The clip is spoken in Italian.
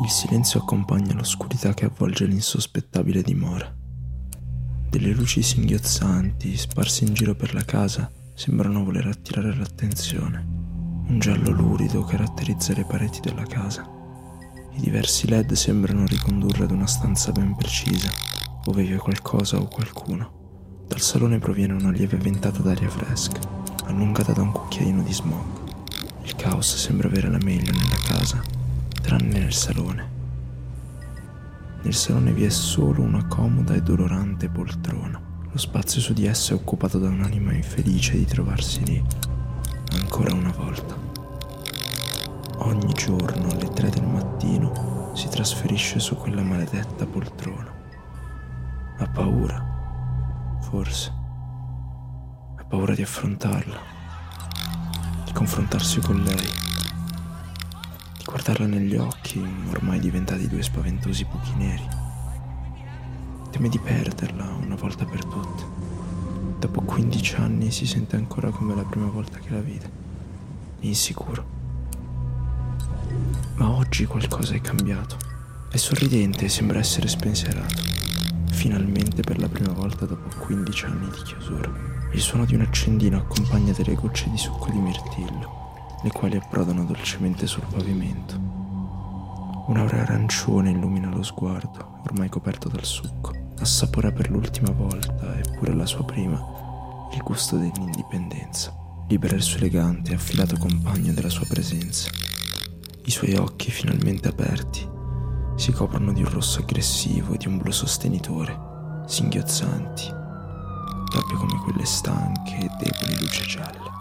Il silenzio accompagna l'oscurità che avvolge l'insospettabile dimora. Delle luci singhiozzanti, sparse in giro per la casa, sembrano voler attirare l'attenzione. Un giallo lurido caratterizza le pareti della casa. I diversi LED sembrano ricondurre ad una stanza ben precisa, dove vive qualcosa o qualcuno. Dal salone proviene una lieve ventata d'aria fresca, allungata da un cucchiaino di smog. Il caos sembra avere la meglio nella casa, tranne nel salone. Nel salone vi è solo una comoda e dolorante poltrona. Lo spazio su di essa è occupato da un'anima infelice di trovarsi lì, ancora una volta. Ogni giorno alle tre del mattino si trasferisce su quella maledetta poltrona. Ha paura, forse. Ha paura di affrontarla, di confrontarsi con lei, guardarla negli occhi, ormai diventati due spaventosi buchi neri Teme di perderla una volta per tutte. Dopo 15 anni si sente ancora come la prima volta che la vide. Insicuro. Ma oggi qualcosa è cambiato. È sorridente e sembra essere spensierato. Finalmente per la prima volta dopo 15 anni di chiusura. Il suono di un accendino accompagna delle gocce di succo di mirtillo, le quali approdano dolcemente sul pavimento. Un'aura arancione illumina lo sguardo, ormai coperto dal succo. Assapora per l'ultima volta, eppure la sua prima, il gusto dell'indipendenza. Libera il suo elegante e affilato compagno della sua presenza. I suoi occhi, finalmente aperti, si coprono di un rosso aggressivo e di un blu sostenitore, singhiozzanti, proprio come quelle stanche e deboli luci gialle.